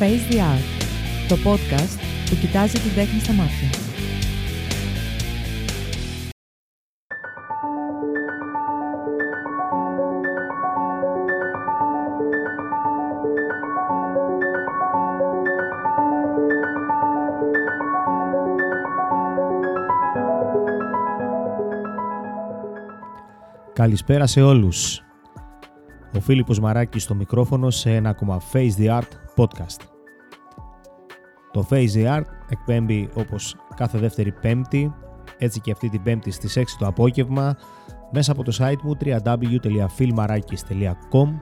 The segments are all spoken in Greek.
Face the Art, το podcast που κοιτάζει την τέχνη στα μάτια. Καλησπέρα σε όλους. Ο Φίλιππος Μαράκης στο μικρόφωνο σε ένα ακόμα Face the Art podcast. Το Face the Art εκπέμπει όπως κάθε δεύτερη πέμπτη, έτσι και αυτή την πέμπτη στις 6 το απόγευμα, μέσα από το site μου www.filmarakis.com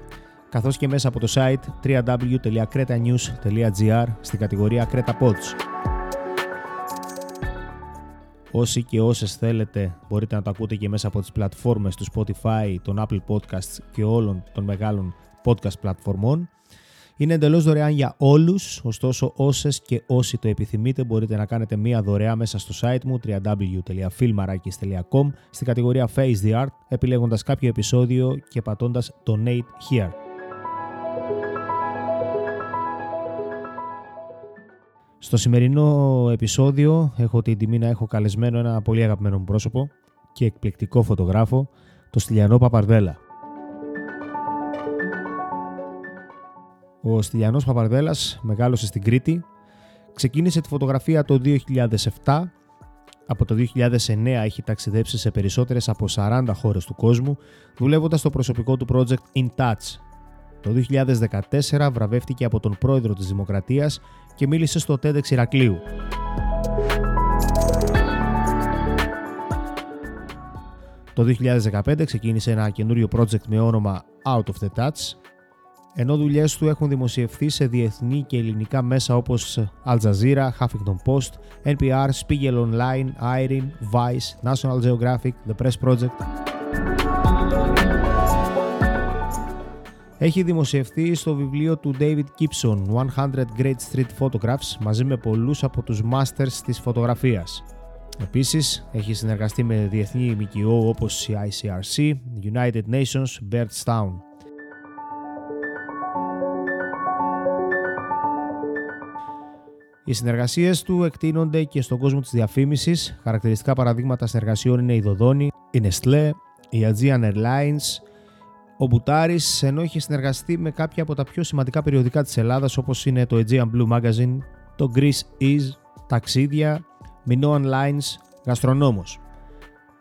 καθώς και μέσα από το site www.cretanews.gr στην κατηγορία Creta Pods. Όσοι και όσες θέλετε μπορείτε να το ακούτε και μέσα από τις πλατφόρμες του Spotify, των Apple Podcasts και όλων των μεγάλων podcast πλατφορμών. Είναι εντελώς δωρεάν για όλους, ωστόσο όσες και όσοι το επιθυμείτε μπορείτε να κάνετε μία δωρεά μέσα στο site μου www.filmarakis.com στην κατηγορία Face the Art επιλέγοντας κάποιο επεισόδιο και πατώντας Donate Here. Στο σημερινό επεισόδιο έχω την τιμή να έχω καλεσμένο ένα πολύ αγαπημένο μου πρόσωπο και εκπληκτικό φωτογράφο, το Στυλιανό Παπαρδέλα. Ο Στυλιανός Παπαρδέλας μεγάλωσε στην Κρήτη, ξεκίνησε τη φωτογραφία το 2007, από το 2009 έχει ταξιδέψει σε περισσότερες από 40 χώρες του κόσμου, δουλεύοντας στο προσωπικό του project In Touch. Το 2014 βραβεύτηκε από τον πρόεδρο της Δημοκρατίας και μίλησε στο TEDx Ηρακλείου. Το 2015 ξεκίνησε ένα καινούριο project με όνομα Out of the Touch, ενώ δουλειές του έχουν δημοσιευθεί σε διεθνή και ελληνικά μέσα όπως Al Jazeera, Huffington Post, NPR, Spiegel Online, IRIN, Vice, National Geographic, The Press Project. Έχει δημοσιευθεί στο βιβλίο του David Gibson 100 Great Street Photographs μαζί με πολλούς από τους masters της φωτογραφίας. Επίσης, έχει συνεργαστεί με διεθνή ΜΚΟ όπως η ICRC, United Nations, Birdstown. Οι συνεργασίες του εκτείνονται και στον κόσμο της διαφήμισης. Χαρακτηριστικά παραδείγματα συνεργασιών είναι η Δοδόνη, η Nestlé, η Aegean Airlines, ο Μπουτάρης, ενώ έχει συνεργαστεί με κάποια από τα πιο σημαντικά περιοδικά της Ελλάδας όπως είναι το Aegean Blue Magazine, το Greece Is, Ταξίδια, Minoan Lines, Γαστρονόμος.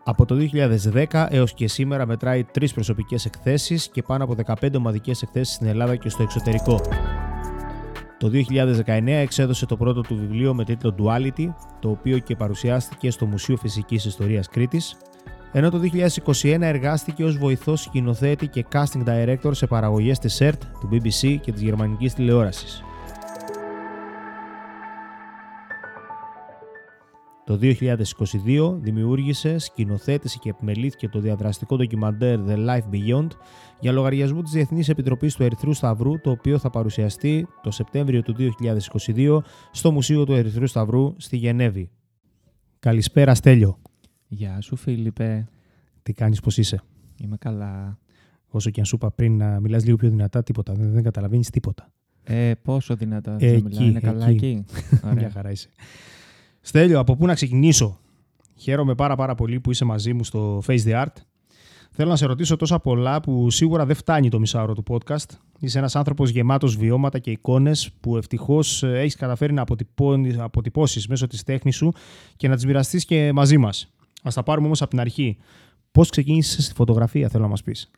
Από το 2010 έως και σήμερα μετράει τρεις προσωπικές εκθέσεις και πάνω από 15 ομαδικές εκθέσεις στην Ελλάδα και στο εξωτερικό. Το 2019 εξέδωσε το πρώτο του βιβλίο με τίτλο Duality, το οποίο και παρουσιάστηκε στο Μουσείο Φυσικής Ιστορίας Κρήτης, ενώ το 2021 εργάστηκε ως βοηθός σκηνοθέτη και casting director σε παραγωγές της CERT, του BBC και της γερμανικής τηλεόρασης. Το 2022 δημιούργησε, σκηνοθέτησε και επιμελήθηκε το διαδραστικό ντοκιμαντέρ The Life Beyond για λογαριασμό της Διεθνής Επιτροπής του Ερυθρού Σταυρού, το οποίο θα παρουσιαστεί το Σεπτέμβριο του 2022 στο Μουσείο του Ερυθρού Σταυρού στη Γενέβη. Καλησπέρα Στέλιο. Γεια σου Φίλιππε. Τι κάνεις, πώς είσαι; Είμαι καλά. Όσο και αν σου είπα πριν να μιλάς λίγο πιο δυνατά, τίποτα. Δεν, δεν καταλαβαίνεις τίποτα. Ε, πόσο δυνατά Εκεί, θα μιλάω, είναι καλά εκεί. εκεί; Μια Ωραία. χαρά είσαι. Στέλιο, από πού να ξεκινήσω; Χαίρομαι πάρα πάρα πολύ που είσαι μαζί μου στο Face the Art. Θέλω να σε ρωτήσω τόσα πολλά που σίγουρα δεν φτάνει το μισάωρο του podcast. Είσαι ένας άνθρωπος γεμάτος βιώματα και εικόνες που ευτυχώς ε, έχεις καταφέρει να αποτυπώνεις- αποτυπώσεις μέσω της τέχνης σου και να τις μοιραστείς και μαζί μας. Ας τα πάρουμε όμως από την αρχή. Πώς ξεκίνησες στη φωτογραφία, θέλω να μας πεις;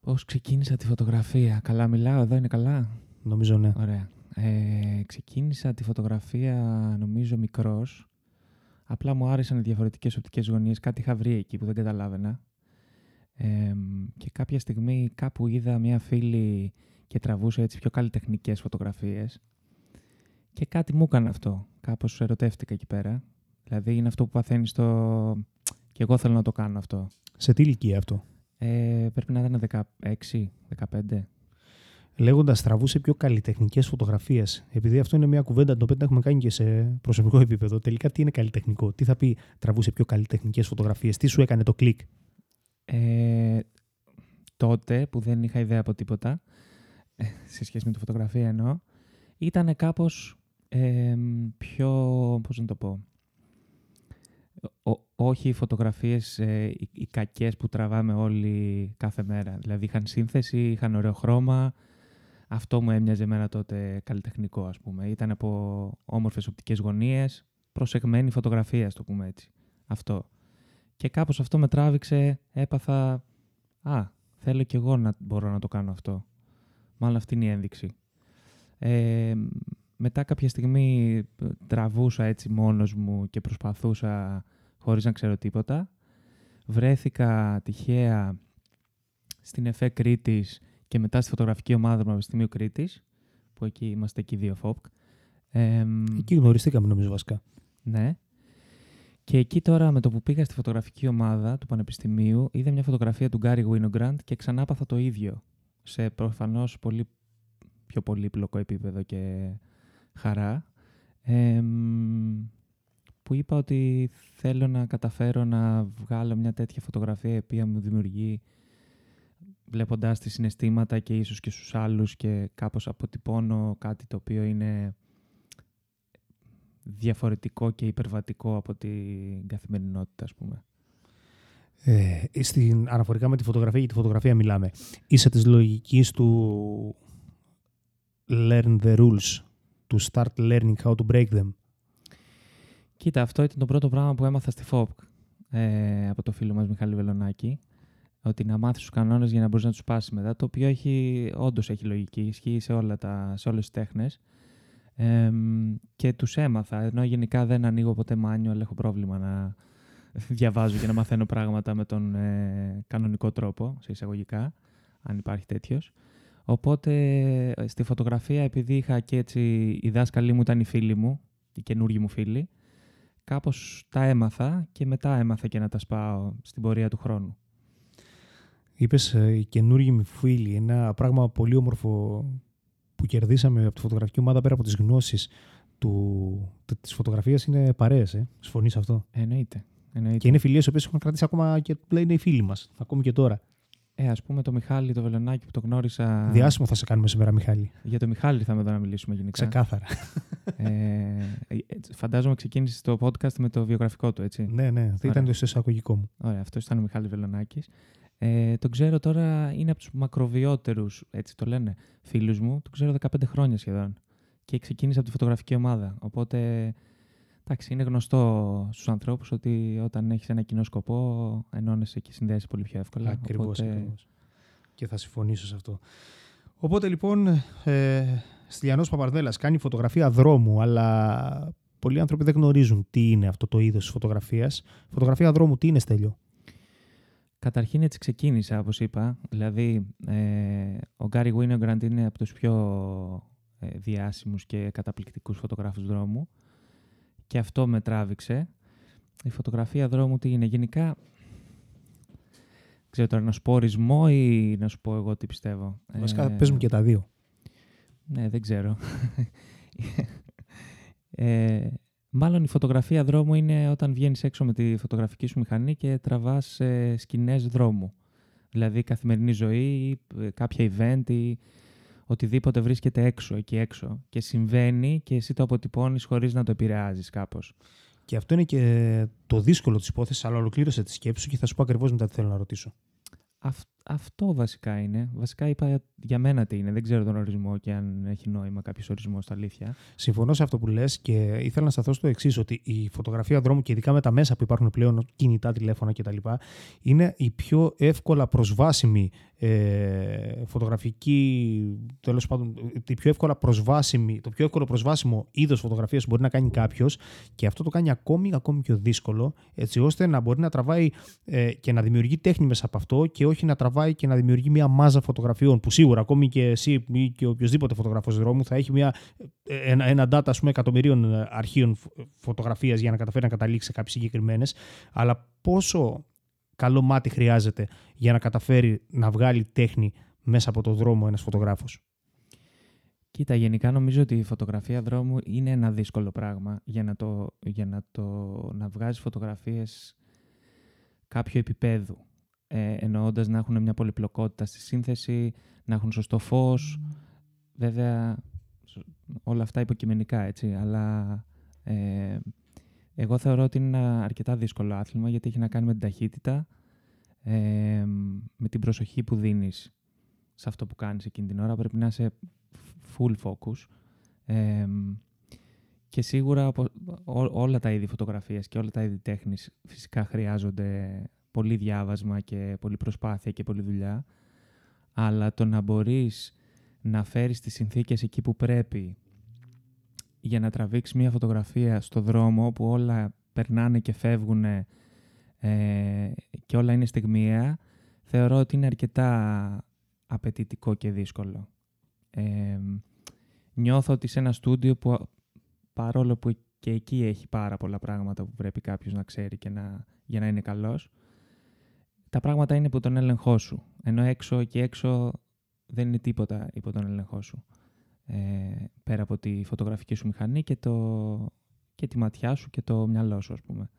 Πώς ξεκίνησα τη φωτογραφία; Καλά μιλάω, εδώ είναι καλά; Νομίζω ναι. Ωραία. Ε, ξεκίνησα τη φωτογραφία νομίζω μικρός. Απλά μου άρεσαν οι διαφορετικές οπτικές γωνίες. Κάτι είχα βρει εκεί που δεν καταλάβαινα. Ε, και κάποια στιγμή κάπου είδα μια φίλη και τραβούσε έτσι πιο καλλιτεχνικές φωτογραφίες. Και κάτι μου έκανε αυτό. Κάπως ερωτεύτηκα εκεί πέρα. Δηλαδή είναι αυτό που παθαίνεις το... Και εγώ θέλω να το κάνω αυτό. Σε τι ηλικία αυτό; Ε, πρέπει να ήταν 16, 15. Λέγοντας τραβούσε πιο καλλιτεχνικές φωτογραφίες. Επειδή αυτό είναι μια κουβέντα την οποία την έχουμε κάνει και σε προσωπικό επίπεδο. Τελικά τι είναι καλλιτεχνικό; Τι θα πει τραβούσε πιο καλλιτεχνικές φωτογραφίες. Τι σου έκανε το κλικ; Ε, τότε που δεν είχα ιδέα από τίποτα, ε, σε σχέση με τη φωτογραφία εννοώ, ήταν κάπως ε, πιο, πώς να το πω, όχι οι φωτογραφίες ε, οι, οι κακές που τραβάμε όλοι κάθε μέρα. Δηλαδή είχαν σύνθεση, είχαν ωραίο χρώμα. Αυτό μου έμοιαζε εμένα τότε καλλιτεχνικό, ας πούμε. Ήταν από όμορφες οπτικές γωνίες, προσεγμένη φωτογραφία, ας το πούμε έτσι. Αυτό. Και κάπως αυτό με τράβηξε, έπαθα, α, θέλω κι εγώ να μπορώ να το κάνω αυτό. Μάλλον αυτή είναι η ένδειξη. Ε, μετά κάποια στιγμή ε, τραβούσα έτσι μόνος μου και προσπαθούσα χωρίς να ξέρω τίποτα. Βρέθηκα τυχαία στην ΕΦΕ Κρήτης και μετά στη φωτογραφική ομάδα του Πανεπιστημίου Κρήτης, που εκεί είμαστε εκεί δύο ΦΟΠΚ. Ε, εκεί γνωριστήκαμε νομίζω βασικά. Ναι. Και εκεί τώρα με το που πήγα στη φωτογραφική ομάδα του Πανεπιστημίου είδα μια φωτογραφία του Γκάρι Γουίνογκραντ και ξανά πάθα το ίδιο. Σε προφανώς πολύ πιο πολύπλοκο επίπεδο και χαρά. που είπα ότι θέλω να καταφέρω να βγάλω μια τέτοια φωτογραφία η οποία μου δημιουργεί βλέποντάς τη συναισθήματα και ίσως και στους άλλους και κάπως αποτυπώνω κάτι το οποίο είναι διαφορετικό και υπερβατικό από την καθημερινότητα, ας πούμε. Ε, στην, αναφορικά με τη φωτογραφία, για τη φωτογραφία μιλάμε. Είσαι της λογικής του learn the rules, to start learning how to break them. Κοίτα, αυτό ήταν το πρώτο πράγμα που έμαθα στη ΦΟΠ ε, από το φίλο μας Μιχάλη Βελονάκη. Ότι να μάθεις τους κανόνες για να μπορείς να τους πάσεις μετά, το οποίο έχει, όντως έχει λογική, ισχύει σε, όλα τα, σε όλες τις τέχνες. Ε, και τους έμαθα, ενώ γενικά δεν ανοίγω ποτέ μάνιο, αλλά έχω πρόβλημα να διαβάζω και να μαθαίνω πράγματα με τον ε, κανονικό τρόπο, σε εισαγωγικά, αν υπάρχει τέτοιος. Οπότε στη φωτογραφία, επειδή είχα και έτσι, οι δάσκαλοι μου ήταν οι φίλοι μου, οι καινούργοι μου φίλοι, κάπως τα έμαθα και μετά έμαθα και να τα σπάω στην πορεία του χρόνου. Είπες ε, οι καινούργοι μου φίλοι, ένα πράγμα πολύ όμορφο που κερδίσαμε από τη φωτογραφική ομάδα πέρα από τις γνώσεις του, της φωτογραφίας είναι παρέες, ε. Συμφωνείς αυτό; Εννοείται. Εννοείται. Και είναι φιλίες οι οποίες έχουν κρατήσει ακόμα και πλέον είναι οι φίλοι μας, ακόμη και τώρα. Ε, ας πούμε το Μιχάλη, το Βελονάκι που το γνώρισα. Διάσημο θα σε κάνουμε σήμερα, Μιχάλη. Για το Μιχάλη θα με εδώ να μιλήσουμε γενικά. Ξεκάθαρα. Ε, ε, φαντάζομαι ξεκίνησες το podcast με το βιογραφικό του, έτσι. Ναι, ναι. Θα ήταν το εισαγωγικό μου. Ωραία, αυτός ήταν ο Μιχάλη Βελονάκης. Ε, τον ξέρω τώρα, είναι από τους μακροβιότερους, έτσι το λένε, φίλους μου. Τον ξέρω 15 χρόνια σχεδόν. Και ξεκίνησε από τη φωτογραφική ομάδα. Οπότε Εντάξει, είναι γνωστό στους ανθρώπους ότι όταν έχεις ένα κοινό σκοπό, ενώνεσαι και συνδέεσαι πολύ πιο εύκολα. Ακριβώς. Οπότε... Και θα συμφωνήσω σε αυτό. Οπότε λοιπόν, ε, Στυλιανός Παπαρδέλας κάνει φωτογραφία δρόμου, αλλά πολλοί άνθρωποι δεν γνωρίζουν τι είναι αυτό το είδος τη φωτογραφίας. Φωτογραφία δρόμου, τι είναι, Στέλιο; Καταρχήν έτσι ξεκίνησα, όπως είπα. Δηλαδή, ε, ο Γκάρι Βίνεγκραντ είναι από τους πιο ε, διάσημους και καταπληκτικούς φωτογράφους δρόμου και αυτό με τράβηξε. Η φωτογραφία δρόμου τι είναι. Γενικά, ξέρω τώρα να σου πω ορισμό ή να σου πω εγώ τι πιστεύω; Βασικά ε, πες μου και τα δύο. Ναι, δεν ξέρω. ε, μάλλον η φωτογραφία δρόμου είναι όταν βγαίνεις έξω με τη φωτογραφική σου μηχανή και τραβάς ε, σκηνές δρόμου. Δηλαδή καθημερινή ζωή, ε, κάποια event ή οτιδήποτε βρίσκεται έξω, εκεί έξω και συμβαίνει και εσύ το αποτυπώνεις χωρίς να το επηρεάζεις κάπως. Και αυτό είναι και το δύσκολο της υπόθεσης, αλλά ολοκλήρωσε τη σκέψη σου και θα σου πω ακριβώς μετά τι θέλω να ρωτήσω αυτό βασικά είναι. Βασικά είπα για μένα τι είναι. Δεν ξέρω τον ορισμό και αν έχει νόημα κάποιος ορισμός στα αλήθεια. Συμφωνώ σε αυτό που λες και ήθελα να σταθώ στο εξής, ότι η φωτογραφία δρόμου και ειδικά με τα μέσα που υπάρχουν πλέον, κινητά τηλέφωνα κτλ., είναι η πιο εύκολα προσβάσιμη ε, φωτογραφική, τέλος πάντων, η πιο εύκολα προσβάσιμη, το πιο εύκολο προσβάσιμο είδος φωτογραφίας που μπορεί να κάνει κάποιος και αυτό το κάνει ακόμη, ακόμη πιο δύσκολο, έτσι ώστε να μπορεί να τραβάει ε, και να δημιουργεί τέχνη μέσα από αυτό και όχι να τραβάει και να δημιουργεί μια μάζα φωτογραφιών που σίγουρα ακόμη και εσύ ή και οποιοδήποτε φωτογραφό δρόμου θα έχει μια, ένα, ένα data πούμε, εκατομμυρίων αρχείων φωτογραφίας για να καταφέρει να καταλήξει σε κάποιες συγκεκριμένες. Αλλά πόσο καλό μάτι χρειάζεται για να καταφέρει να βγάλει τέχνη μέσα από το δρόμο ένας φωτογράφος; Κοίτα, γενικά νομίζω ότι η φωτογραφία δρόμου είναι ένα δύσκολο πράγμα για να, το, για να, το, να βγάζεις φωτογραφίες κάποιο επίπεδου. Ε, εννοώντας να έχουν μια πολυπλοκότητα στη σύνθεση, να έχουν σωστό φως. Βέβαια, όλα αυτά υποκειμενικά, έτσι. Αλλά ε, εγώ θεωρώ ότι είναι ένα αρκετά δύσκολο άθλημα γιατί έχει να κάνει με την ταχύτητα, ε, με την προσοχή που δίνεις σε αυτό που κάνεις εκείνη την ώρα. Πρέπει να είσαι full focus. Ε, και σίγουρα όλα τα είδη φωτογραφίας και όλα τα είδη τέχνης φυσικά χρειάζονται πολύ διάβασμα και πολύ προσπάθεια και πολύ δουλειά. Αλλά το να μπορείς να φέρεις τις συνθήκες εκεί που πρέπει για να τραβήξεις μια φωτογραφία στο δρόμο όπου όλα περνάνε και φεύγουν ε, και όλα είναι στιγμιαία, θεωρώ ότι είναι αρκετά απαιτητικό και δύσκολο. Ε, νιώθω ότι σε ένα στούντιο που παρόλο που και εκεί έχει πάρα πολλά πράγματα που πρέπει κάποιος να ξέρει και να, για να είναι καλός, τα πράγματα είναι υπό τον έλεγχό σου. Ενώ έξω και έξω δεν είναι τίποτα υπό τον έλεγχό σου. Ε, πέρα από τη φωτογραφική σου μηχανή και, το, και τη ματιά σου και το μυαλό σου, ας πούμε.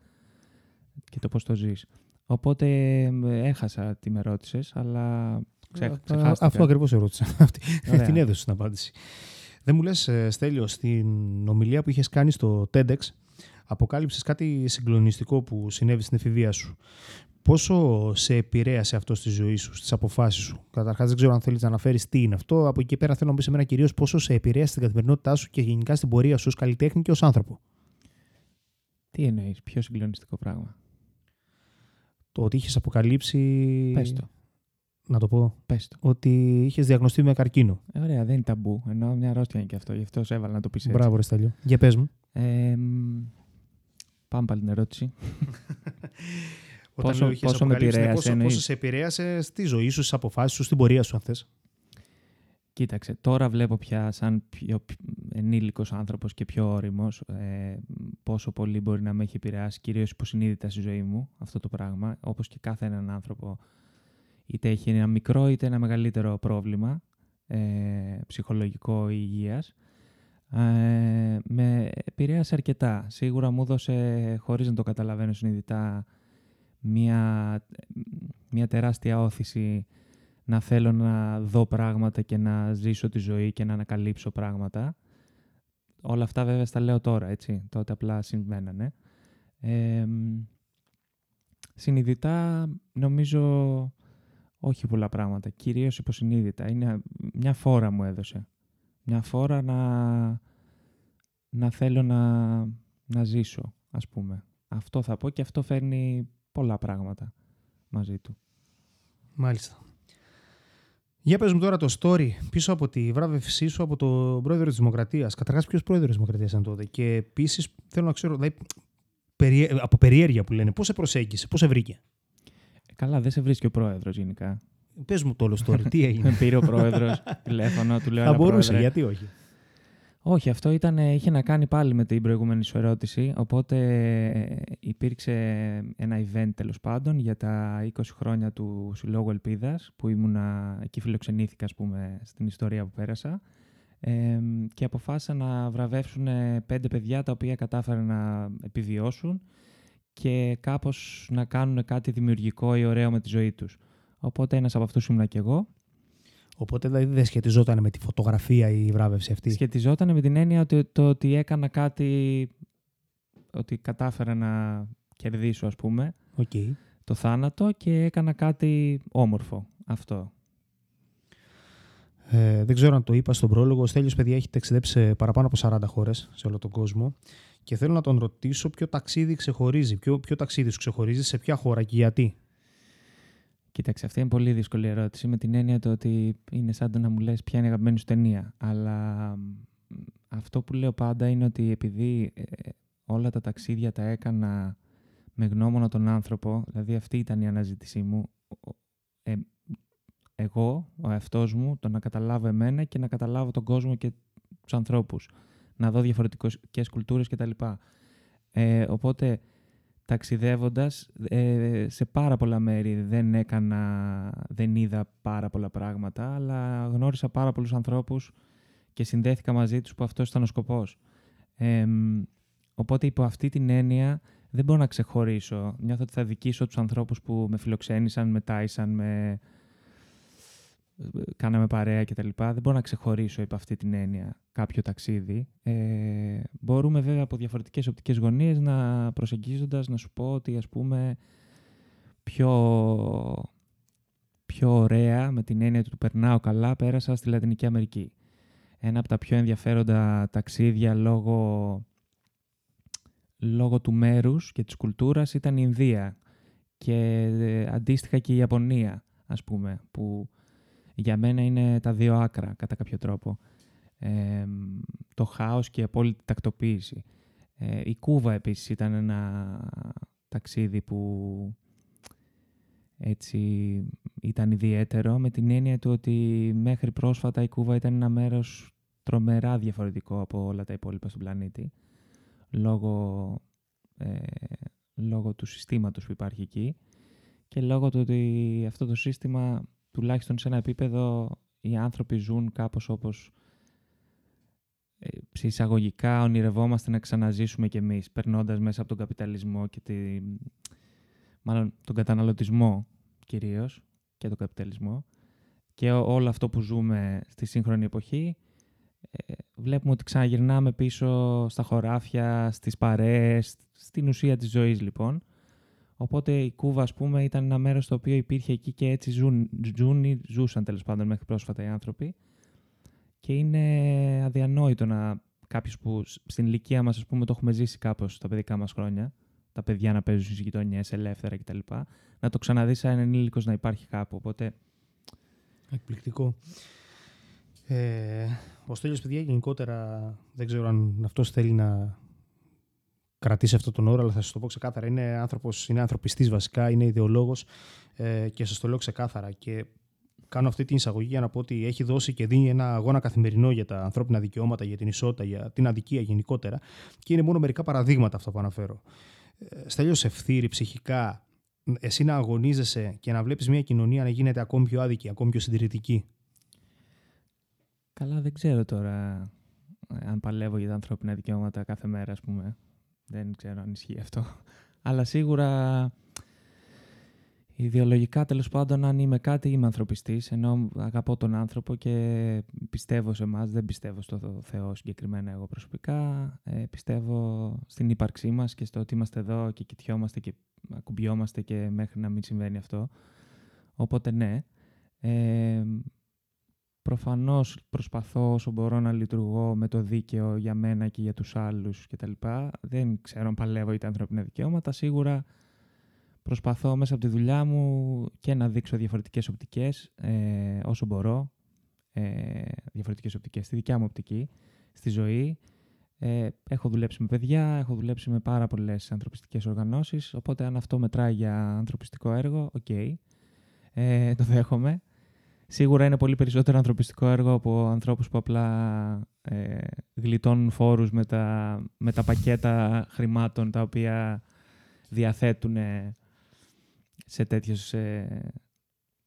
Και το πώς το ζεις. Οπότε έχασα τι με ρώτησες, αλλά ξέχασα. Αυτό ακριβώς ερώτησα. Την έδωσε την απάντηση. Δεν μου λες, ε, Στέλιο, στην ομιλία που είχες κάνει στο TEDx, αποκάλυψες κάτι συγκλονιστικό που συνέβη στην εφηβεία σου. Πόσο σε επηρέασε αυτό στη ζωή σου, στις αποφάσεις σου; Καταρχάς, δεν ξέρω αν θέλεις να αναφέρεις τι είναι αυτό. Από εκεί πέρα θέλω να πει σε μένα κυρίως πόσο σε επηρέασε στην καθημερινότητά σου και γενικά στην πορεία σου ως καλλιτέχνη και ως άνθρωπο. Τι εννοείς, πιο συγκλονιστικό πράγμα; Το ότι είχες αποκαλύψει. Πες το. Να το πω. Πες το. Ότι είχες διαγνωστεί με καρκίνο. Ε, ωραία, δεν είναι ταμπού. Ενώ μια αρρώστια είναι και αυτό. Γι' αυτό σε έβαλα να το πεις έτσι. Μπράβο, Ρεσταλιό. Για πες μου. Ε, πάμε πάλι την ερώτηση. Όταν πόσο, πόσο με επηρέασε. Πόσο, πόσο σε επηρέασες στη ζωή σου, στις αποφάσεις σου, στην πορεία σου, αν θες; Κοίταξε, τώρα βλέπω πια σαν πιο ενήλικος άνθρωπος και πιο όριμος ε, πόσο πολύ μπορεί να με έχει επηρεάσει κυρίως υποσυνείδητα στη ζωή μου αυτό το πράγμα, όπως και κάθε έναν άνθρωπο είτε έχει ένα μικρό είτε ένα μεγαλύτερο πρόβλημα ε, ψυχολογικό ή υγείας. Ε, με επηρέασε αρκετά. Σίγουρα μου έδωσε, χωρίς να το καταλαβαίνω συνειδητά, μια, μια τεράστια όθηση να θέλω να δω πράγματα και να ζήσω τη ζωή και να ανακαλύψω πράγματα. Όλα αυτά βέβαια στα λέω τώρα, έτσι. Τότε απλά συμβαίνανε. Ε, συνειδητά νομίζω όχι πολλά πράγματα, κυρίως υποσυνείδητα. Είναι μια φόρα μου έδωσε. Μια φόρα να, να θέλω να, να ζήσω, ας πούμε. Αυτό θα πω και αυτό φέρνει πολλά πράγματα μαζί του. Μάλιστα. Για πες μου τώρα το story πίσω από τη βράβευσή σου από τον πρόεδρο της Δημοκρατίας. Καταρχάς ποιος πρόεδρος της Δημοκρατίας ήταν τότε; Και επίσης θέλω να ξέρω, δηλαδή, από περιέργεια που λένε, πώς σε προσέγγισε, πώς σε βρήκε; Ε, καλά, δεν σε βρίσκει ο πρόεδρος γενικά. Πες μου το όλο story, τι έγινε; Με πήρε ο πρόεδρος τηλέφωνο, του λέω. Θα μπορούσε, γιατί όχι; Όχι, αυτό ήταν, είχε να κάνει πάλι με την προηγούμενη σου ερώτηση. Οπότε ε, υπήρξε ένα event τέλος πάντων για τα 20 χρόνια του Συλλόγου Ελπίδας, που ήμουνα, εκεί φιλοξενήθηκα, ας πούμε, στην ιστορία που πέρασα. Ε, και αποφάσισαν να βραβεύσουν πέντε παιδιά τα οποία κατάφεραν να επιβιώσουν και κάπως να κάνουν κάτι δημιουργικό ή ωραίο με τη ζωή τους. Οπότε ένας από αυτούς ήμουν και εγώ Οπότε δηλαδή δεν σχετιζόταν με τη φωτογραφία η βράβευση αυτή; Σχετιζόταν με την έννοια ότι το ότι έκανα κάτι, ότι κατάφερα να κερδίσω ας πούμε okay. το θάνατο και έκανα κάτι όμορφο αυτό. Ε, δεν ξέρω αν το είπα στον πρόλογο. Ο Στέλιος, παιδιά, έχει ταξιδέψει σε παραπάνω από 40 χώρες σε όλο τον κόσμο. Και θέλω να τον ρωτήσω ποιο ταξίδι ξεχωρίζει, ποιο, ποιο ταξίδι σου ξεχωρίζει, σε ποια χώρα και γιατί. Κοίταξε, αυτή είναι πολύ δύσκολη ερώτηση με την έννοια το ότι είναι σαν το να μου λες ποια είναι η αγαπημένη σου ταινία. Αλλά αυτό που λέω πάντα είναι ότι επειδή ε, όλα τα ταξίδια τα έκανα με γνώμονα τον άνθρωπο, δηλαδή αυτή ήταν η αναζήτησή μου, ε, εγώ, ο εαυτός μου, το να καταλάβω εμένα και να καταλάβω τον κόσμο και τους ανθρώπους. Να δω διαφορετικές κουλτούρες κτλ. Ε, οπότε ταξιδεύοντας ε, σε πάρα πολλά μέρη δεν έκανα, δεν είδα πάρα πολλά πράγματα, αλλά γνώρισα πάρα πολλούς ανθρώπους και συνδέθηκα μαζί τους που αυτός ήταν ο σκοπός. οπότε υπό αυτή την έννοια δεν μπορώ να ξεχωρίσω. Νιώθω ότι θα δικήσω τους ανθρώπους που με φιλοξένησαν, με τάισαν, με... κάναμε παρέα κτλ. Δεν μπορώ να ξεχωρίσω υπ' αυτή την έννοια κάποιο ταξίδι. Ε, μπορούμε βέβαια από διαφορετικές οπτικές γωνίες να προσεγγίζοντας να σου πω ότι ας πούμε πιο, πιο ωραία με την έννοια του περνάω καλά πέρασα στη Λατινική Αμερική. Ένα από τα πιο ενδιαφέροντα ταξίδια λόγω, λόγω του μέρους και της κουλτούρας ήταν η Ινδία και ε, αντίστοιχα και η Ιαπωνία ας πούμε που για μένα είναι τα δύο άκρα κατά κάποιο τρόπο. το χάος και η απόλυτη τακτοποίηση. Ε, η Κούβα επίσης ήταν ένα ταξίδι που έτσι ήταν ιδιαίτερο με την έννοια του ότι μέχρι πρόσφατα η Κούβα ήταν ένα μέρος τρομερά διαφορετικό από όλα τα υπόλοιπα στον πλανήτη λόγω, ε, λόγω του συστήματος που υπάρχει εκεί και λόγω του ότι αυτό το σύστημα τουλάχιστον σε ένα επίπεδο οι άνθρωποι ζουν κάπως όπως ε, σε εισαγωγικά ονειρευόμαστε να ξαναζήσουμε κι εμείς, περνώντας μέσα από τον καπιταλισμό και τη, μάλλον τον καταναλωτισμό κυρίως και τον καπιταλισμό. Και όλο αυτό που ζούμε στη σύγχρονη εποχή ε, βλέπουμε ότι ξαναγυρνάμε πίσω στα χωράφια, στις παρέες, στην ουσία της ζωής λοιπόν Οπότε η Κούβα, ας πούμε, ήταν ένα μέρος το οποίο υπήρχε εκεί και έτσι ζουν, ζουν ή ζούσαν τέλος πάντων μέχρι πρόσφατα οι άνθρωποι. Και είναι αδιανόητο να κάποιος που στην ηλικία μας, ας πούμε, το έχουμε ζήσει κάπως τα παιδικά μας χρόνια, τα παιδιά να παίζουν στις γειτονιές ελεύθερα κτλ. Να το ξαναδεί σαν ενήλικος να υπάρχει κάπου. Οπότε... Εκπληκτικό. Ε, ο Στέλιος, παιδιά, γενικότερα δεν ξέρω αν αυτός θέλει να κρατήσει αυτό τον όρο, αλλά θα σας το πω ξεκάθαρα. Είναι άνθρωπος, είναι ανθρωπιστής βασικά, είναι ιδεολόγος ε, και σας το λέω ξεκάθαρα. Και κάνω αυτή την εισαγωγή για να πω ότι έχει δώσει και δίνει ένα αγώνα καθημερινό για τα ανθρώπινα δικαιώματα, για την ισότητα, για την αδικία γενικότερα. Και είναι μόνο μερικά παραδείγματα αυτά που αναφέρω. Ε, Στέλιος ευθύρη ψυχικά, εσύ να αγωνίζεσαι και να βλέπεις μια κοινωνία να γίνεται ακόμη πιο άδικη, ακόμη πιο συντηρητική. Καλά, δεν ξέρω τώρα ε, αν παλεύω για τα ανθρώπινα δικαιώματα κάθε μέρα, ας πούμε. Δεν ξέρω αν ισχύει αυτό. Αλλά σίγουρα ιδεολογικά τέλος πάντων αν είμαι κάτι είμαι ανθρωπιστής ενώ αγαπώ τον άνθρωπο και πιστεύω σε εμάς, δεν πιστεύω στο Θεό συγκεκριμένα εγώ προσωπικά ε, πιστεύω στην ύπαρξή μας και στο ότι είμαστε εδώ και κοιτιόμαστε και ακουμπιόμαστε και μέχρι να μην συμβαίνει αυτό οπότε ναι ε, Προφανώς προσπαθώ όσο μπορώ να λειτουργώ με το δίκαιο για μένα και για τους άλλους κτλ. Δεν ξέρω αν παλεύω είτε ανθρώπινα δικαιώματα. Σίγουρα προσπαθώ μέσα από τη δουλειά μου και να δείξω διαφορετικές οπτικές ε, όσο μπορώ. Ε, διαφορετικές οπτικές στη δικιά μου οπτική, στη ζωή. Ε, έχω δουλέψει με παιδιά, έχω δουλέψει με πάρα πολλές ανθρωπιστικές οργανώσεις, οπότε αν αυτό μετράει για ανθρωπιστικό έργο, OK, okay. ε, το δέχομαι. Σίγουρα είναι πολύ περισσότερο ανθρωπιστικό έργο από ανθρώπους που απλά ε, γλιτώνουν φόρους με τα, με τα πακέτα χρημάτων τα οποία διαθέτουν σε τέτοιες σε,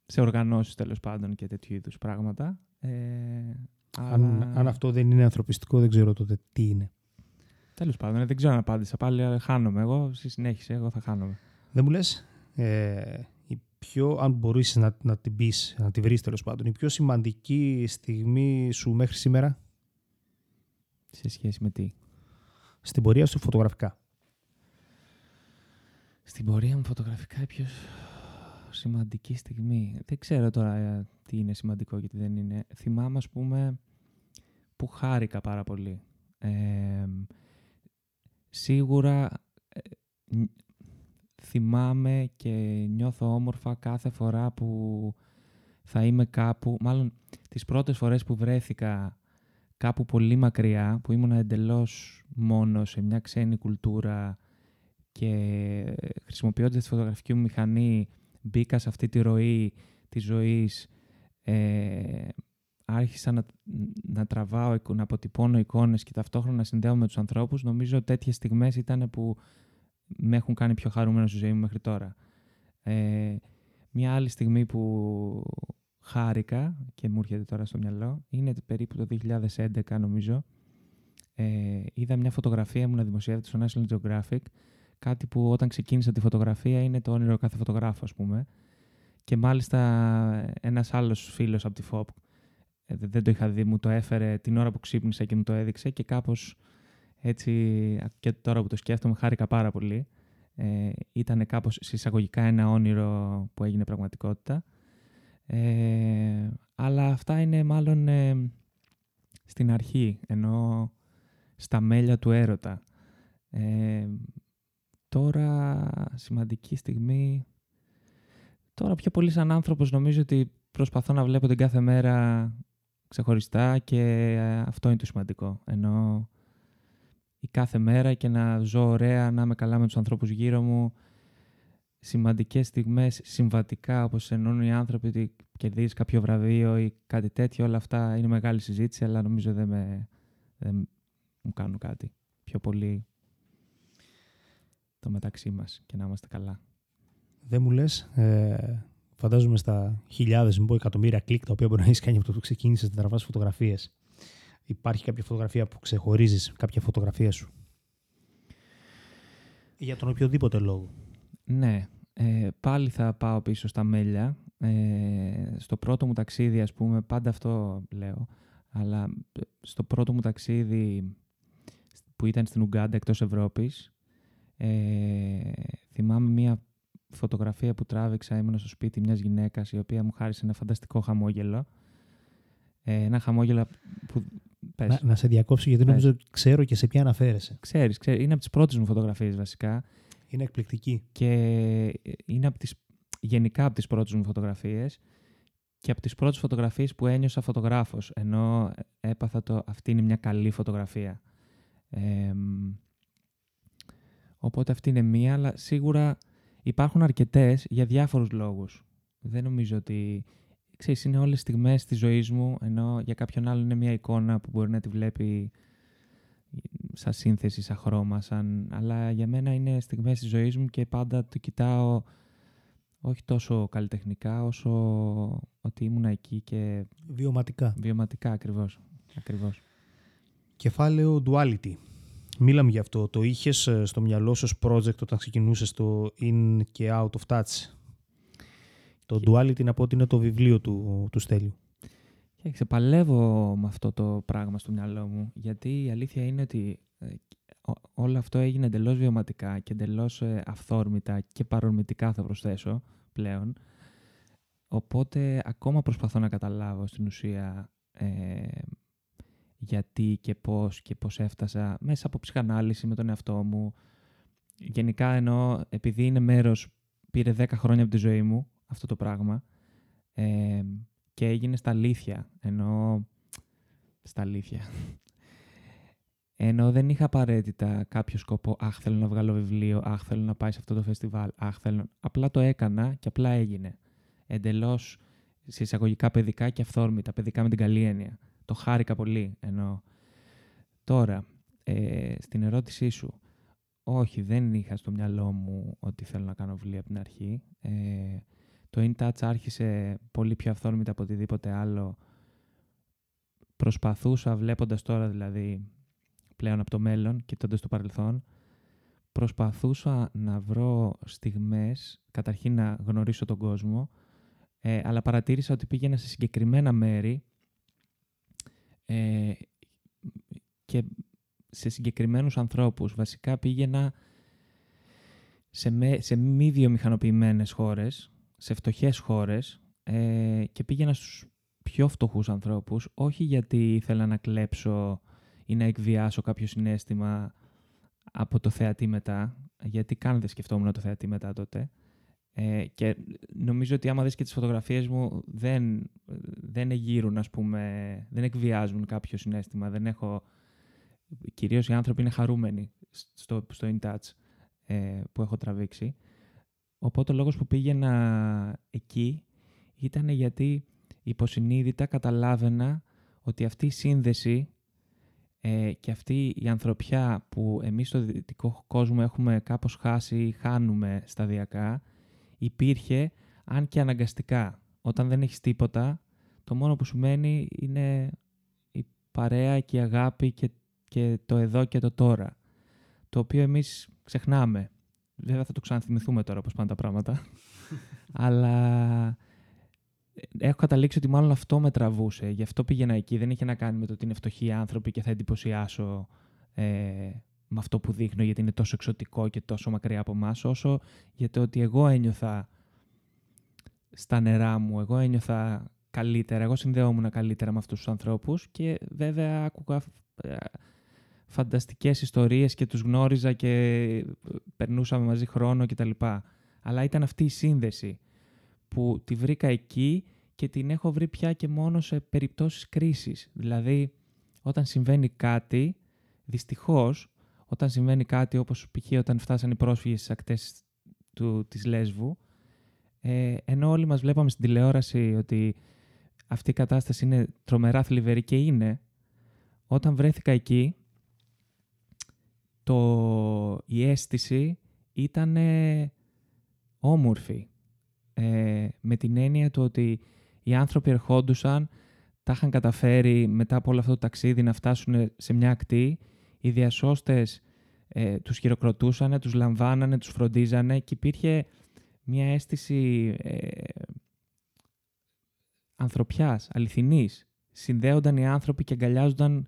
σε οργανώσεις τέλος πάντων και τέτοιου είδους πράγματα. Ε, αν, αν αυτό δεν είναι ανθρωπιστικό δεν ξέρω τότε τι είναι. Τέλος πάντων, δεν ξέρω αν απάντησα. Πάλι χάνομαι εγώ, εσύ συνέχισε, εγώ θα χάνομαι. Δεν μου λες, ε, πιο, αν μπορείς να, να την πεις, να τη βρεις τέλος πάντων, η πιο σημαντική στιγμή σου μέχρι σήμερα; Σε σχέση με τι; Στην πορεία σου φωτογραφικά. Στην πορεία μου φωτογραφικά η πιο σημαντική στιγμή. Δεν ξέρω τώρα ε, τι είναι σημαντικό και τι δεν είναι. Θυμάμαι, ας πούμε, που χάρηκα πάρα πολύ. Ε, σίγουρα ε, θυμάμαι και νιώθω όμορφα κάθε φορά που θα είμαι κάπου, μάλλον τις πρώτες φορές που βρέθηκα κάπου πολύ μακριά, που ήμουν εντελώς μόνος σε μια ξένη κουλτούρα και χρησιμοποιώντας τη φωτογραφική μου μηχανή μπήκα σε αυτή τη ροή της ζωής, ε, άρχισα να, να τραβάω, να αποτυπώνω εικόνες και ταυτόχρονα να συνδέω με τους ανθρώπους. Νομίζω τέτοιες στιγμές ήταν που με έχουν κάνει πιο χαρούμενο στη ζωή μου μέχρι τώρα. Ε, μια άλλη στιγμή που χάρηκα και μου έρχεται τώρα στο μυαλό είναι περίπου το 2011 νομίζω. Ε, είδα μια φωτογραφία μου να δημοσιεύεται στο National Geographic κάτι που όταν ξεκίνησα τη φωτογραφία είναι το όνειρο κάθε φωτογράφο ας πούμε Και μάλιστα ένας άλλος φίλος από τη ΦΟΠ, ε, δεν το είχα δει, μου το έφερε την ώρα που ξύπνησα και μου το έδειξε και κάπως έτσι και τώρα που το σκέφτομαι χάρηκα πάρα πολύ. Ε, ήταν κάπως συσσαγωγικά ένα όνειρο που έγινε πραγματικότητα. Ε, αλλά αυτά είναι μάλλον ε, στην αρχή, ενώ στα μέλια του έρωτα. Ε, τώρα, σημαντική στιγμή... Τώρα πιο πολύ σαν άνθρωπος νομίζω ότι προσπαθώ να βλέπω την κάθε μέρα ξεχωριστά και αυτό είναι το σημαντικό. Ενώ η κάθε μέρα και να ζω ωραία, να είμαι καλά με τους ανθρώπους γύρω μου, σημαντικές στιγμές συμβατικά όπως ενώνουν οι άνθρωποι ότι κερδίζεις κάποιο βραβείο ή κάτι τέτοιο, όλα αυτά είναι μεγάλη συζήτηση, αλλά νομίζω δεν, με, δεν μου κάνουν κάτι. Πιο πολύ το μεταξύ μας και να είμαστε καλά. Δεν μου λες, ε, φαντάζομαι στα χιλιάδες, μην πω εκατομμύρια κλικ τα οποία μπορεί να έχεις κάνει από το που ξεκίνησες να τραβάς φωτογραφίες. Υπάρχει κάποια φωτογραφία που ξεχωρίζεις, κάποια φωτογραφία σου; Για τον οποιοδήποτε λόγο. Ναι, ε, πάλι θα πάω πίσω στα μέλια. Ε, στο πρώτο μου ταξίδι, ας πούμε, πάντα αυτό λέω, αλλά στο πρώτο μου ταξίδι που ήταν στην Ουγκάντα εκτός Ευρώπης, ε, θυμάμαι μία φωτογραφία που τράβηξα, ήμουν στο σπίτι μιας γυναίκας η οποία μου χάρισε ένα φανταστικό χαμόγελο. Ε, ένα χαμόγελο που... Να, να σε διακόψω γιατί νομίζω ότι ξέρω και σε ποια αναφέρεσαι. Ξέρεις, ξέρεις, είναι από τις πρώτες μου φωτογραφίες βασικά. Είναι εκπληκτική. Και είναι από τις, γενικά από τις πρώτες μου φωτογραφίες και από τις πρώτες φωτογραφίες που ένιωσα φωτογράφος, ενώ έπαθα το αυτή είναι μια καλή φωτογραφία. Ε, οπότε αυτή είναι μία, αλλά σίγουρα υπάρχουν αρκετές για διάφορους λόγους. Δεν νομίζω ότι... Ξέρεις, είναι όλες τις στιγμές της ζωής μου, ενώ για κάποιον άλλο είναι μια εικόνα που μπορεί να τη βλέπει σαν σύνθεση, σαν χρώμα, σαν... αλλά για μένα είναι στιγμές της ζωής μου και πάντα το κοιτάω όχι τόσο καλλιτεχνικά όσο ότι ήμουν εκεί και... Βιωματικά. Βιωματικά, ακριβώς. ακριβώς. Κεφάλαιο duality. Μίλαμε γι' αυτό. Το είχες ε, στο μυαλό σου ως project όταν ξεκινούσες το In και Out of Touch; Το και... duality να πω ότι είναι το βιβλίο του, του Στέλιου. Και ξεπαλεύω με αυτό το πράγμα στο μυαλό μου, γιατί η αλήθεια είναι ότι ε, όλο αυτό έγινε εντελώς βιωματικά και εντελώς ε, αυθόρμητα και παρορμητικά θα προσθέσω πλέον. Οπότε ακόμα προσπαθώ να καταλάβω στην ουσία ε, γιατί και πώς και πώς έφτασα μέσα από ψυχανάλυση με τον εαυτό μου. Γενικά εννοώ επειδή είναι μέρος, πήρε 10 χρόνια από τη ζωή μου αυτό το πράγμα ε, και έγινε στα αλήθεια, ενώ στα αλήθεια. Ενώ δεν είχα απαραίτητα κάποιο σκοπό, αχ θέλω να βγάλω βιβλίο, αχ θέλω να πάει σε αυτό το φεστιβάλ, αχ θέλω... Απλά το έκανα και απλά έγινε. Εντελώς σε εισαγωγικά παιδικά και αυθόρμητα, παιδικά με την καλή έννοια. Το χάρηκα πολύ. Ενώ τώρα, ε, στην ερώτησή σου, όχι, δεν είχα στο μυαλό μου ότι θέλω να κάνω βιβλία από την αρχή. Ε, το InTouch άρχισε πολύ πιο αυθόρμητα από οτιδήποτε άλλο. Προσπαθούσα, βλέποντας τώρα δηλαδή πλέον από το μέλλον, κοιτώντας το παρελθόν, προσπαθούσα να βρω στιγμές, καταρχήν να γνωρίσω τον κόσμο, ε, αλλά παρατήρησα ότι πήγαινα σε συγκεκριμένα μέρη ε, και σε συγκεκριμένους ανθρώπους. Βασικά πήγαινα σε, με, σε μη βιομηχανοποιημένες χώρες, σε φτωχές χώρες ε, και πήγαινα στους πιο φτωχούς ανθρώπους, όχι γιατί ήθελα να κλέψω ή να εκβιάσω κάποιο συνέστημα από το θεατή μετά, γιατί καν δεν σκεφτόμουν το θεατή μετά τότε, ε, και νομίζω ότι άμα δεις και τις φωτογραφίες μου δεν, δεν εγείρουν, ας πούμε, δεν εκβιάζουν κάποιο συνέστημα. Δεν έχω... Κυρίως οι άνθρωποι είναι χαρούμενοι στο, στο InTouch ε, που έχω τραβήξει. Οπότε ο λόγος που πήγαινα εκεί ήταν γιατί υποσυνείδητα καταλάβαινα ότι αυτή η σύνδεση ε, και αυτή η ανθρωπιά που εμείς στο δυτικό κόσμο έχουμε κάπως χάσει ή χάνουμε σταδιακά, υπήρχε, αν και αναγκαστικά. Όταν δεν έχεις τίποτα, το μόνο που σου μένει είναι η παρέα και η αγάπη και, και το εδώ και το τώρα. Το οποίο εμείς ξεχνάμε. Βέβαια θα το ξαναθυμηθούμε τώρα πώς πάνε τα πράγματα. Αλλά ε, έχω καταλήξει ότι μάλλον αυτό με τραβούσε. Γι' αυτό πήγαινα εκεί. Δεν είχε να κάνει με το ότι είναι φτωχοί άνθρωποι και θα εντυπωσιάσω ε, με αυτό που δείχνω γιατί είναι τόσο εξωτικό και τόσο μακριά από εμάς, όσο για το ότι εγώ ένιωθα στα νερά μου, εγώ ένιωθα καλύτερα, εγώ συνδεόμουν καλύτερα με αυτούς τους ανθρώπους και βέβαια άκουγα ε, φανταστικές ιστορίες και τους γνώριζα και ε, περνούσαμε μαζί χρόνο κτλ. Αλλά ήταν αυτή η σύνδεση που τη βρήκα εκεί και την έχω βρει πια και μόνο σε περιπτώσεις κρίσης. Δηλαδή, όταν συμβαίνει κάτι, δυστυχώς, όταν συμβαίνει κάτι όπως π.χ. όταν φτάσαν οι πρόσφυγες στις ακτές του, της Λέσβου, ε, ενώ όλοι μας βλέπαμε στην τηλεόραση ότι αυτή η κατάσταση είναι τρομερά θλιβερή και είναι, όταν βρέθηκα εκεί, το, η αίσθηση ήταν όμορφη. Ε, με την έννοια του ότι οι άνθρωποι ερχόντουσαν, τα είχαν καταφέρει μετά από όλο αυτό το ταξίδι να φτάσουν σε μια ακτή. Οι διασώστες ε, τους χειροκροτούσαν, τους λαμβάνανε, τους φροντίζανε και υπήρχε μια αίσθηση ε, ανθρωπιάς, αληθινής. Συνδέονταν οι άνθρωποι και αγκαλιάζονταν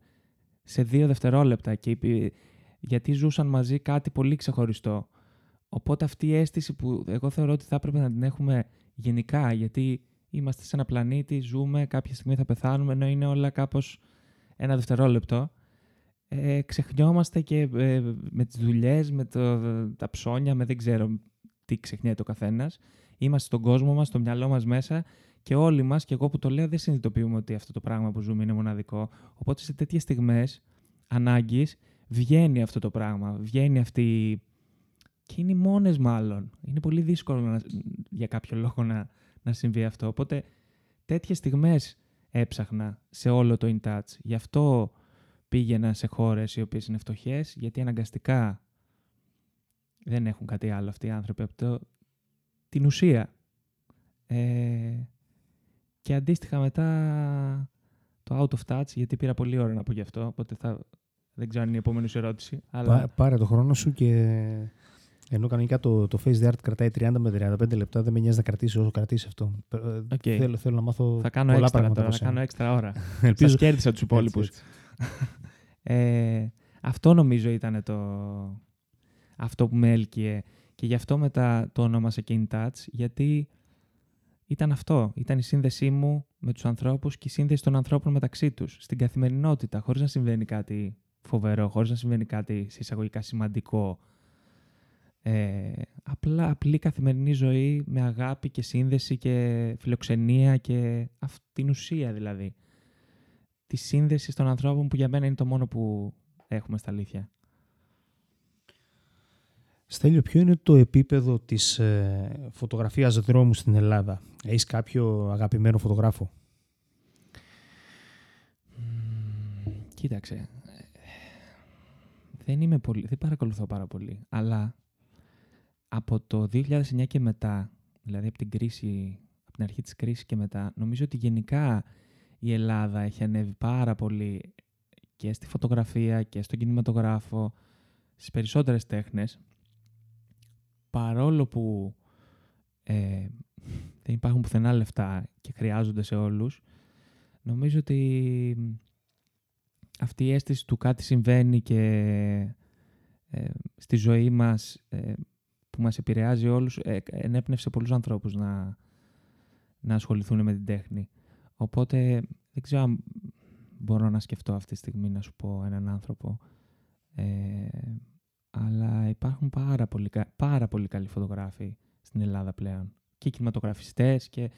σε δύο δευτερόλεπτα και γιατί ζούσαν μαζί κάτι πολύ ξεχωριστό. Οπότε αυτή η αίσθηση που εγώ θεωρώ ότι θα έπρεπε να την έχουμε γενικά, γιατί είμαστε σε ένα πλανήτη, ζούμε, κάποια στιγμή θα πεθάνουμε, ενώ είναι όλα κάπως ένα δευτερόλεπτο. Ε, ξεχνιόμαστε και ε, με τις δουλειές, με το, τα ψώνια, με δεν ξέρω τι ξεχνιέται ο καθένας. Είμαστε στον κόσμο μας, στο μυαλό μας μέσα και όλοι μας, και εγώ που το λέω, δεν συνειδητοποιούμε ότι αυτό το πράγμα που ζούμε είναι μοναδικό. Οπότε σε τέτοιες στιγμές ανάγκης βγαίνει αυτό το πράγμα, βγαίνει αυτή και είναι οι μόνες μάλλον. Είναι πολύ δύσκολο να, για κάποιο λόγο να, να συμβεί αυτό. Οπότε τέτοιες στιγμές έψαχνα σε όλο το In Touch. Γι' αυτό πήγαινα σε χώρες οι οποίες είναι φτωχές, γιατί αναγκαστικά δεν έχουν κάτι άλλο αυτοί οι άνθρωποι από το, την ουσία. Ε, και αντίστοιχα μετά το Out of Touch, γιατί πήρα πολύ ώρα να πω γι' αυτό, οπότε θα, δεν ξέρω αν είναι η επόμενη ερώτηση. Αλλά... πάρε το χρόνο σου και ενώ κανονικά το, το Face the Art κρατάει 30 με 35 λεπτά, δεν με νοιάζει να κρατήσει όσο κρατήσει αυτό. Okay. Ε, θέλω, θέλω να μάθω θα κάνω πολλά πράγματα. Τώρα, θα κάνω έξτρα ώρα. Ελπίζω. Σας κέρδισα τους υπόλοιπους. ε, αυτό νομίζω ήταν το... αυτό που με έλκυε. Και γι' αυτό μετά το ονόμασα και In Touch, γιατί ήταν αυτό. Ήταν η σύνδεσή μου με τους ανθρώπους και η σύνδεση των ανθρώπων μεταξύ τους, στην καθημερινότητα, χωρίς να συμβαίνει κάτι φοβερό, χωρίς να συμβαίνει κάτι εισαγωγικά σημαντικό ε, απλά απλή καθημερινή ζωή με αγάπη και σύνδεση και φιλοξενία και αυτή την ουσία δηλαδή. Τη σύνδεση των ανθρώπων που για μένα είναι το μόνο που έχουμε στα αλήθεια. Στέλιο, ποιο είναι το επίπεδο της ε, φωτογραφίας δρόμου στην Ελλάδα; Έχεις κάποιο αγαπημένο φωτογράφο; κοίταξε. Δεν, είμαι πολύ, δεν παρακολουθώ πάρα πολύ, αλλά από το 2009 και μετά, δηλαδή από την κρίση, από την αρχή της κρίσης και μετά, νομίζω ότι γενικά η Ελλάδα έχει ανέβει πάρα πολύ και στη φωτογραφία και στον κινηματογράφο, στις περισσότερες τέχνες, παρόλο που ε, δεν υπάρχουν πουθενά λεφτά και χρειάζονται σε όλους, νομίζω ότι αυτή η αίσθηση του κάτι συμβαίνει και ε, στη ζωή μας ε, που μας επηρεάζει όλους, ε, ενέπνευσε πολλούς ανθρώπους να, να ασχοληθούν με την τέχνη. Οπότε δεν ξέρω αν μπορώ να σκεφτώ αυτή τη στιγμή να σου πω έναν άνθρωπο. Ε, αλλά υπάρχουν πάρα πολύ, πάρα πολύ καλοί φωτογράφοι στην Ελλάδα πλέον. Και κινηματογραφιστές και...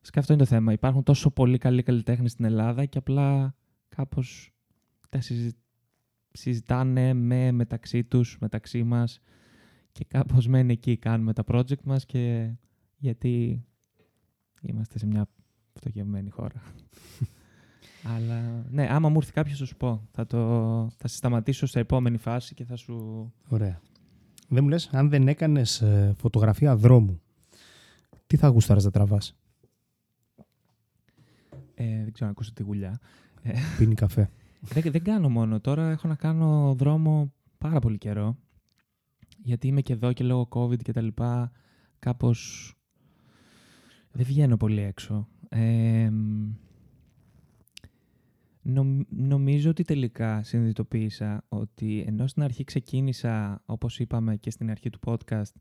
Φυσικά αυτό είναι το θέμα. Υπάρχουν τόσο πολύ καλοί καλλιτέχνες στην Ελλάδα και απλά κάπως τα συζητάνε με, μεταξύ τους, μεταξύ μας και κάπως μένει εκεί, κάνουμε τα project μας και γιατί είμαστε σε μια φτωχευμένη χώρα. Αλλά ναι, άμα μου έρθει κάποιος θα σου πω. Θα, το, θα σε σταματήσω σε επόμενη φάση και θα σου... Ωραία. Δεν μου λες, αν δεν έκανες ε, φωτογραφία δρόμου, τι θα γούσταρες να τραβάς; Ε, δεν ξέρω να ακούσω τη γουλιά. Ε, Πίνει καφέ. δεν, δεν κάνω μόνο. Τώρα έχω να κάνω δρόμο πάρα πολύ καιρό γιατί είμαι και εδώ και λόγω COVID και τα λοιπά κάπως δεν βγαίνω πολύ έξω. Ε, νομίζω ότι τελικά συνειδητοποίησα ότι ενώ στην αρχή ξεκίνησα, όπως είπαμε και στην αρχή του podcast,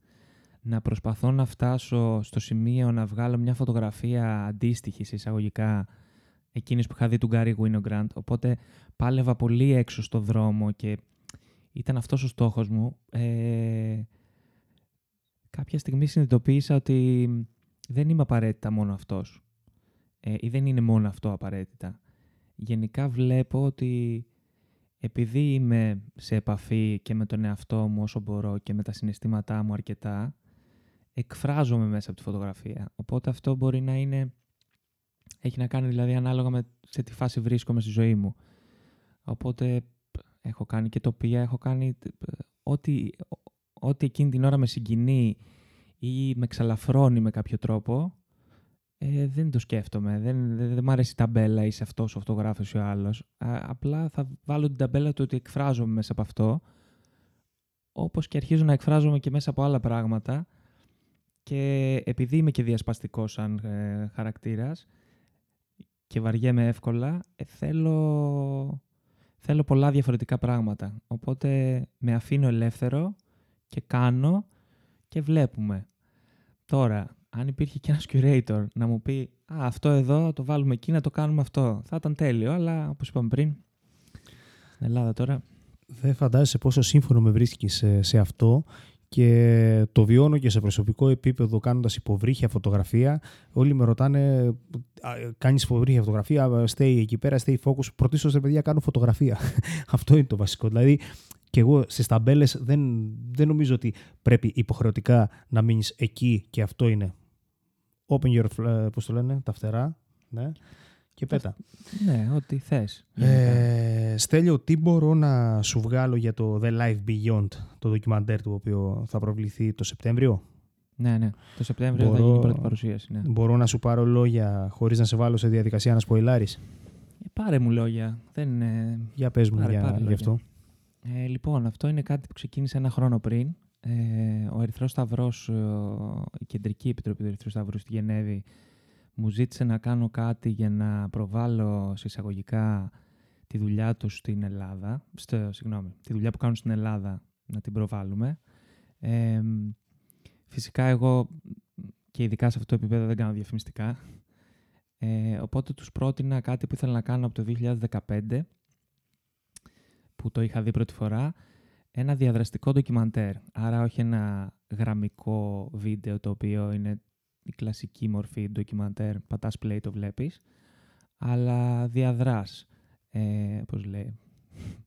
να προσπαθώ να φτάσω στο σημείο να βγάλω μια φωτογραφία αντίστοιχης σε εισαγωγικά εκείνης που είχα δει του Γκάρι Winogrand, οπότε πάλευα πολύ έξω στο δρόμο και ήταν αυτός ο στόχος μου. Ε, κάποια στιγμή συνειδητοποίησα ότι δεν είμαι απαραίτητα μόνο αυτός ε, ή δεν είναι μόνο αυτό απαραίτητα. Γενικά βλέπω ότι επειδή είμαι σε επαφή και με τον εαυτό μου όσο μπορώ και με τα συναισθήματά μου αρκετά, εκφράζομαι μέσα από τη φωτογραφία. Οπότε αυτό μπορεί να είναι... Έχει να κάνει δηλαδή ανάλογα με σε τι φάση βρίσκομαι στη ζωή μου. Οπότε έχω κάνει και τοπία, έχω κάνει ό,τι, ό,τι εκείνη την ώρα με συγκινεί ή με ξαλαφρώνει με κάποιο τρόπο, ε, δεν το σκέφτομαι. Δεν, δεν, δεν μου αρέσει η ταμπέλα, είσαι αυτός ο φωτογράφο ή ο άλλος. Απλά θα βάλω την ταμπέλα του ότι εκφράζομαι μέσα από αυτό. Όπως και αρχίζω να εκφράζομαι και μέσα από άλλα πράγματα. Και επειδή είμαι και διασπαστικός σαν ε, χαρακτήρας και βαριέμαι εύκολα, ε, θέλω, θέλω πολλά διαφορετικά πράγματα. Οπότε με αφήνω ελεύθερο και κάνω και βλέπουμε. Τώρα, αν υπήρχε και ένας curator να μου πει «Α, αυτό εδώ, το βάλουμε εκεί, να το κάνουμε αυτό», θα ήταν τέλειο, αλλά όπως είπαμε πριν, στην Ελλάδα τώρα... Δεν φαντάζεσαι πόσο σύμφωνο με βρίσκεις σε, σε αυτό και το βιώνω και σε προσωπικό επίπεδο κάνοντας υποβρύχια φωτογραφία. Όλοι με ρωτάνε, κάνεις υποβρύχια φωτογραφία, stay εκεί πέρα, stay focus. Πρωτίστως, ρε παιδιά, κάνω φωτογραφία. Αυτό είναι το βασικό. Δηλαδή, και εγώ στις ταμπέλες δεν, δεν νομίζω ότι πρέπει υποχρεωτικά να μείνεις εκεί και αυτό είναι. Open your, ε, πώς το λένε, τα φτερά, ναι, και πέτα. Ναι, ό,τι θες. Ε, Στέλιο, τι μπορώ να σου βγάλω για το The Life Beyond, το ντοκιμαντέρ του, οποίο θα προβληθεί το Σεπτέμβριο; Ναι, ναι. Το Σεπτέμβριο μπορώ, θα γίνει η πρώτη παρουσίαση. Ναι. Μπορώ να σου πάρω λόγια χωρίς να σε βάλω σε διαδικασία να σποϊλάρεις; Ε, πάρε μου λόγια. Δεν είναι... Για πες μου για, για αυτό. Ε, λοιπόν, αυτό είναι κάτι που ξεκίνησε ένα χρόνο πριν. Ε, ο Ερυθρός Σταυρός, η Κεντρική Επιτροπή του Ερυθρού Σταυρού στη Γενέβη, μου ζήτησε να κάνω κάτι για να προβάλλω συσσαγωγικά τη δουλειά τους στην Ελλάδα. Στο, συγγνώμη, τη δουλειά που κάνουν στην Ελλάδα να την προβάλλουμε. Ε, φυσικά εγώ και ειδικά σε αυτό το επίπεδο δεν κάνω διαφημιστικά. Ε, οπότε τους πρότεινα κάτι που ήθελα να κάνω από το 2015 που το είχα δει πρώτη φορά, ένα διαδραστικό ντοκιμαντέρ. Άρα όχι ένα γραμμικό βίντεο το οποίο είναι η κλασική μορφή ντοκιμαντέρ, πατάς play το βλέπεις, αλλά διαδράς, ε, πώς λέει,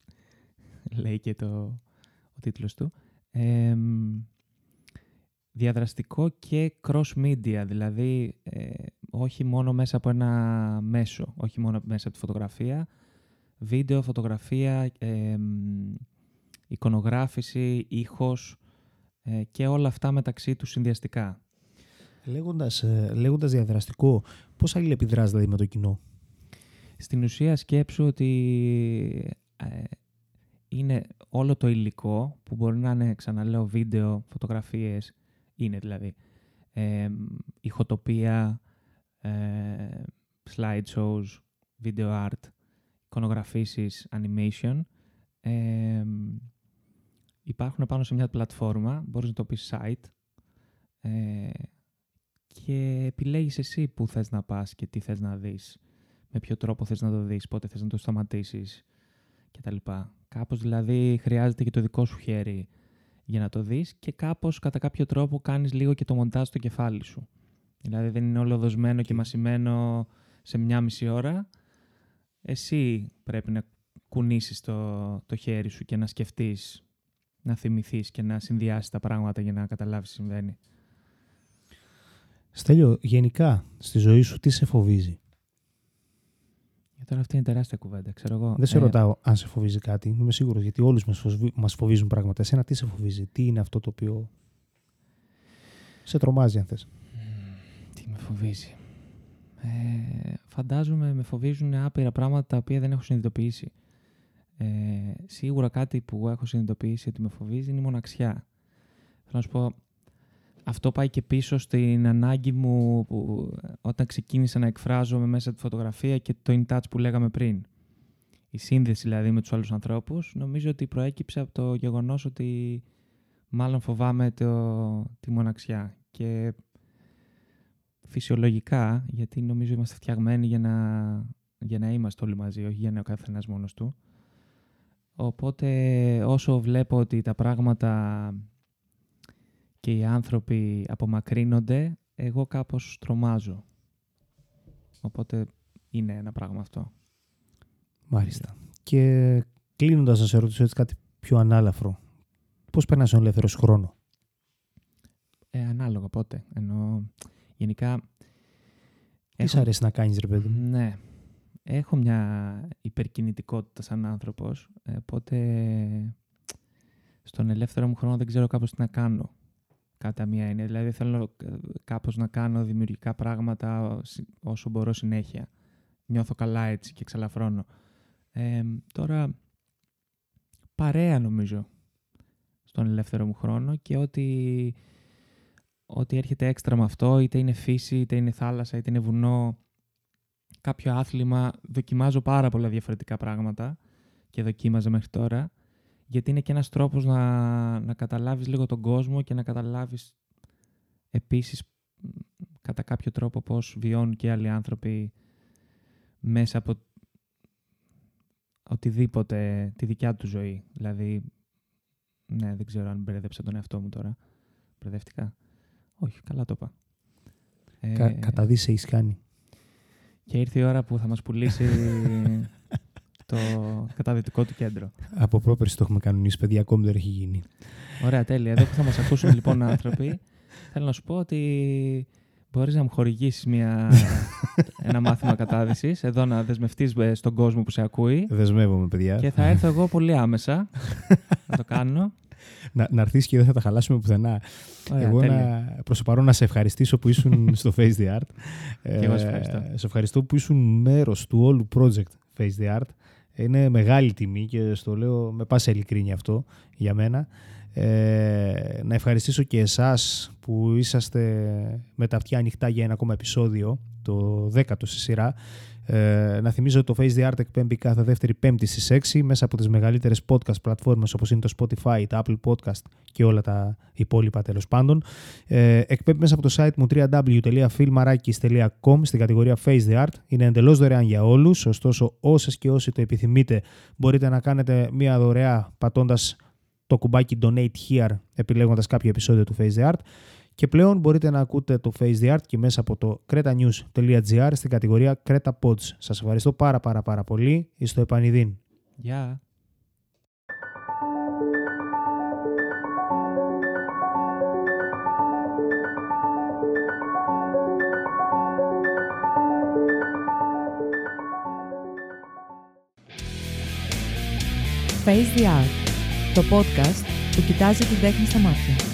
λέει και το, ο τίτλος του. διαδραστικό και cross-media, δηλαδή ε, όχι μόνο μέσα από ένα μέσο, όχι μόνο μέσα από τη φωτογραφία, βίντεο, φωτογραφία, ε, εικονογράφηση, ήχος ε, και όλα αυτά μεταξύ τους συνδυαστικά. Λέγοντας, ε, λέγοντας διαδραστικό, πώς αλληλεπιδράς δηλαδή με το κοινό; Στην ουσία σκέψου ότι ε, είναι όλο το υλικό που μπορεί να είναι, ξαναλέω, βίντεο, φωτογραφίες, είναι δηλαδή, ε, ηχοτοπία, ε, slideshows, video art, εικονογραφήσεις, animation, ε, υπάρχουν πάνω σε μια πλατφόρμα, μπορείς να το πεις site. Ε, και επιλέγεις εσύ που θες να πας και τι θες να δεις, με ποιο τρόπο θες να το δεις, πότε θες να το σταματήσεις κτλ. Κάπως δηλαδή χρειάζεται και το δικό σου χέρι για να το δεις και κάπως κατά κάποιο τρόπο κάνεις λίγο και το μοντάζ στο κεφάλι σου. Δηλαδή δεν είναι όλο δοσμένο και μασημένο σε μια μισή ώρα, εσύ πρέπει να κουνήσεις το, το χέρι σου και να σκεφτείς, να θυμηθείς και να συνδυάσεις τα πράγματα για να καταλάβεις τι συμβαίνει. Στέλιο, γενικά στη ζωή σου τι σε φοβίζει; Για τώρα αυτή είναι τεράστια κουβέντα, ξέρω εγώ. Δεν σε ε... ρωτάω αν σε φοβίζει κάτι, είμαι σίγουρος γιατί όλους μας φοβίζουν πράγματα. Εσένα τι σε φοβίζει, τι είναι αυτό το οποίο σε τρομάζει αν θες; Τι με φοβίζει ε, φαντάζομαι με φοβίζουν άπειρα πράγματα τα οποία δεν έχω συνειδητοποιήσει. Ε, σίγουρα κάτι που έχω συνειδητοποιήσει ότι με φοβίζει είναι η μοναξιά. Θέλω να σου πω, αυτό πάει και πίσω στην ανάγκη μου που, όταν ξεκίνησα να εκφράζομαι μέσα τη φωτογραφία και το in touch που λέγαμε πριν. Η σύνδεση δηλαδή με τους άλλους ανθρώπους νομίζω ότι προέκυψε από το γεγονός ότι μάλλον φοβάμαι το, τη μοναξιά και φυσιολογικά γιατί νομίζω είμαστε φτιαγμένοι για να, για να είμαστε όλοι μαζί, όχι για να ο καθένας μόνος του. Οπότε όσο βλέπω ότι τα πράγματα και οι άνθρωποι απομακρύνονται, εγώ κάπως τρομάζω. Οπότε είναι ένα πράγμα αυτό. Μάλιστα. Και κλείνοντας να σε ρωτήσω έτσι κάτι πιο ανάλαφρο. Πώς περνάς τον ελεύθερος σου χρόνο; Ε, ανάλογα πότε. Ενώ γενικά... Τι έχω... αρέσει να κάνεις ρε παιδί μου; Ναι. Έχω μια υπερκινητικότητα σαν άνθρωπος, ε, οπότε στον ελεύθερο μου χρόνο δεν ξέρω κάπως τι να κάνω κατά μία έννοια. Δηλαδή θέλω ε, κάπως να κάνω δημιουργικά πράγματα όσο μπορώ συνέχεια. Νιώθω καλά έτσι και ξαλαφρώνω. Ε, τώρα παρέα νομίζω στον ελεύθερο μου χρόνο και ότι, ότι έρχεται έξτρα με αυτό, είτε είναι φύση, είτε είναι θάλασσα, είτε είναι βουνό, κάποιο άθλημα. Δοκιμάζω πάρα πολλά διαφορετικά πράγματα και δοκίμαζα μέχρι τώρα γιατί είναι και ένας τρόπος να, να καταλάβεις λίγο τον κόσμο και να καταλάβεις επίσης κατά κάποιο τρόπο πώς βιώνουν και άλλοι άνθρωποι μέσα από οτιδήποτε τη δικιά του ζωή. Δηλαδή, ναι, δεν ξέρω αν μπερδέψα τον εαυτό μου τώρα. Μπερδεύτηκα; Όχι, καλά το είπα. Κα, ε, κατά δει σε κάνει. Και ήρθε η ώρα που θα μας πουλήσει το καταδυτικό του κέντρο. Από πρόπερση το έχουμε κανονίσει, παιδιά, ακόμη δεν έχει γίνει. Ωραία, τέλεια. Εδώ που θα μας ακούσουν λοιπόν άνθρωποι, θέλω να σου πω ότι μπορείς να μου χορηγήσεις μια, ένα μάθημα κατάδυσης, εδώ να δεσμευτείς στον κόσμο που σε ακούει. Δεσμεύομαι, παιδιά. Και θα έρθω εγώ πολύ άμεσα να το κάνω. Να, να έρθεις και δεν θα τα χαλάσουμε πουθενά. Ωραία, εγώ να, προς το παρόν να σε ευχαριστήσω που ήσουν στο Face the Art. Και εγώ σε ευχαριστώ. σε ευχαριστώ που ήσουν μέρος του όλου project Face the Art. Είναι μεγάλη τιμή και στο λέω με πάσα ειλικρίνη αυτό για μένα. Ε, να ευχαριστήσω και εσάς που είσαστε με τα αυτιά ανοιχτά για ένα ακόμα επεισόδιο, το 10ο στη σειρά. Ε, να θυμίζω ότι το Face the Art εκπέμπει κάθε δεύτερη πέμπτη στις 6 μέσα από τις μεγαλύτερες podcast πλατφόρμες όπως είναι το Spotify, τα Apple Podcast και όλα τα υπόλοιπα τέλος πάντων. Ε, εκπέμπει μέσα από το site μου www.filmarakis.com στην κατηγορία Face the Art. Είναι εντελώς δωρεάν για όλους, ωστόσο όσες και όσοι το επιθυμείτε μπορείτε να κάνετε μια δωρεά πατώντας το κουμπάκι Donate Here επιλέγοντας κάποιο επεισόδιο του Face the Art και πλέον μπορείτε να ακούτε το Face the Art και μέσα από το cretanews.gr στην κατηγορία Creta Pods. Σας ευχαριστώ πάρα πάρα πάρα πολύ. Είστε επανειδήν. Γεια. Face the Art, το podcast που κοιτάζει την τέχνη στα μάτια.